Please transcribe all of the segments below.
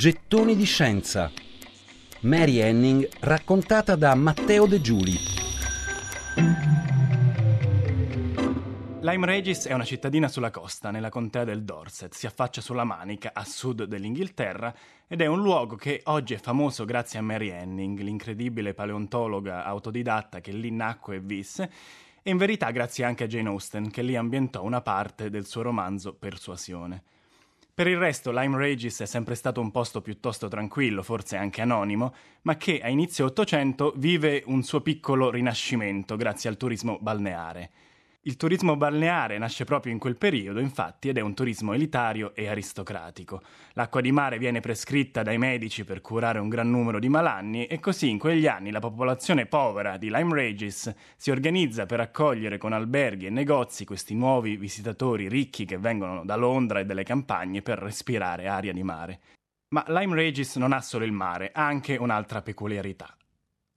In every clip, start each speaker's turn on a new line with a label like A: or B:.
A: Gettoni di scienza. Mary Henning raccontata da Matteo De Giuli.
B: Lyme Regis è una cittadina sulla costa, nella contea del Dorset, si affaccia sulla Manica, a sud dell'Inghilterra, ed è un luogo che oggi è famoso grazie a Mary Henning, l'incredibile paleontologa autodidatta che lì nacque e visse, e in verità grazie anche a Jane Austen, che lì ambientò una parte del suo romanzo Persuasione. Per il resto, Lyme Regis è sempre stato un posto piuttosto tranquillo, forse anche anonimo, ma che a inizio Ottocento vive un suo piccolo rinascimento grazie al turismo balneare. Il turismo balneare nasce proprio in quel periodo, infatti, ed è un turismo elitario e aristocratico. L'acqua di mare viene prescritta dai medici per curare un gran numero di malanni e così in quegli anni la popolazione povera di Lyme Regis si organizza per accogliere con alberghi e negozi questi nuovi visitatori ricchi che vengono da Londra e dalle campagne per respirare aria di mare. Ma Lyme Regis non ha solo il mare, ha anche un'altra peculiarità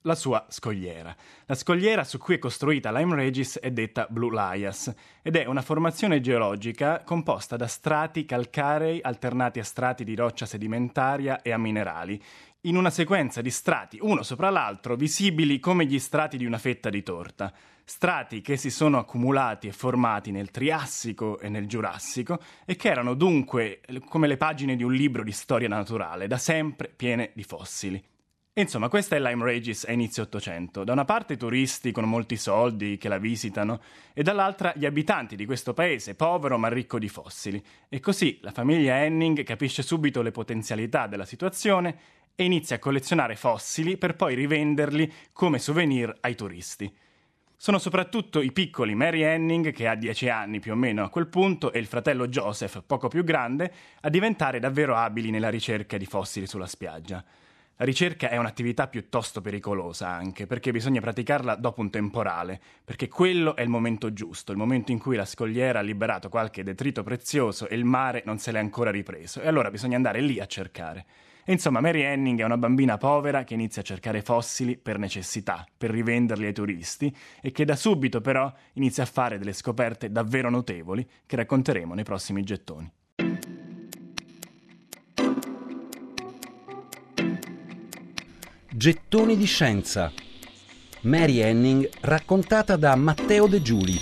B: la sua scogliera. La scogliera su cui è costruita Lyme Regis è detta Blue Lias ed è una formazione geologica composta da strati calcarei alternati a strati di roccia sedimentaria e a minerali, in una sequenza di strati uno sopra l'altro visibili come gli strati di una fetta di torta. Strati che si sono accumulati e formati nel Triassico e nel Giurassico e che erano dunque come le pagine di un libro di storia naturale, da sempre piene di fossili. Insomma, questa è Lyme Regis a inizio Ottocento. Da una parte turisti con molti soldi che la visitano e dall'altra gli abitanti di questo paese povero ma ricco di fossili. E così la famiglia Henning capisce subito le potenzialità della situazione e inizia a collezionare fossili per poi rivenderli come souvenir ai turisti. Sono soprattutto i piccoli Mary Henning, che ha dieci anni più o meno a quel punto, e il fratello Joseph, poco più grande, a diventare davvero abili nella ricerca di fossili sulla spiaggia. La ricerca è un'attività piuttosto pericolosa anche, perché bisogna praticarla dopo un temporale, perché quello è il momento giusto, il momento in cui la scogliera ha liberato qualche detrito prezioso e il mare non se l'è ancora ripreso, e allora bisogna andare lì a cercare. E insomma, Mary Henning è una bambina povera che inizia a cercare fossili per necessità, per rivenderli ai turisti, e che da subito però inizia a fare delle scoperte davvero notevoli che racconteremo nei prossimi gettoni.
A: Gettoni di scienza. Mary Henning raccontata da Matteo De Giuli.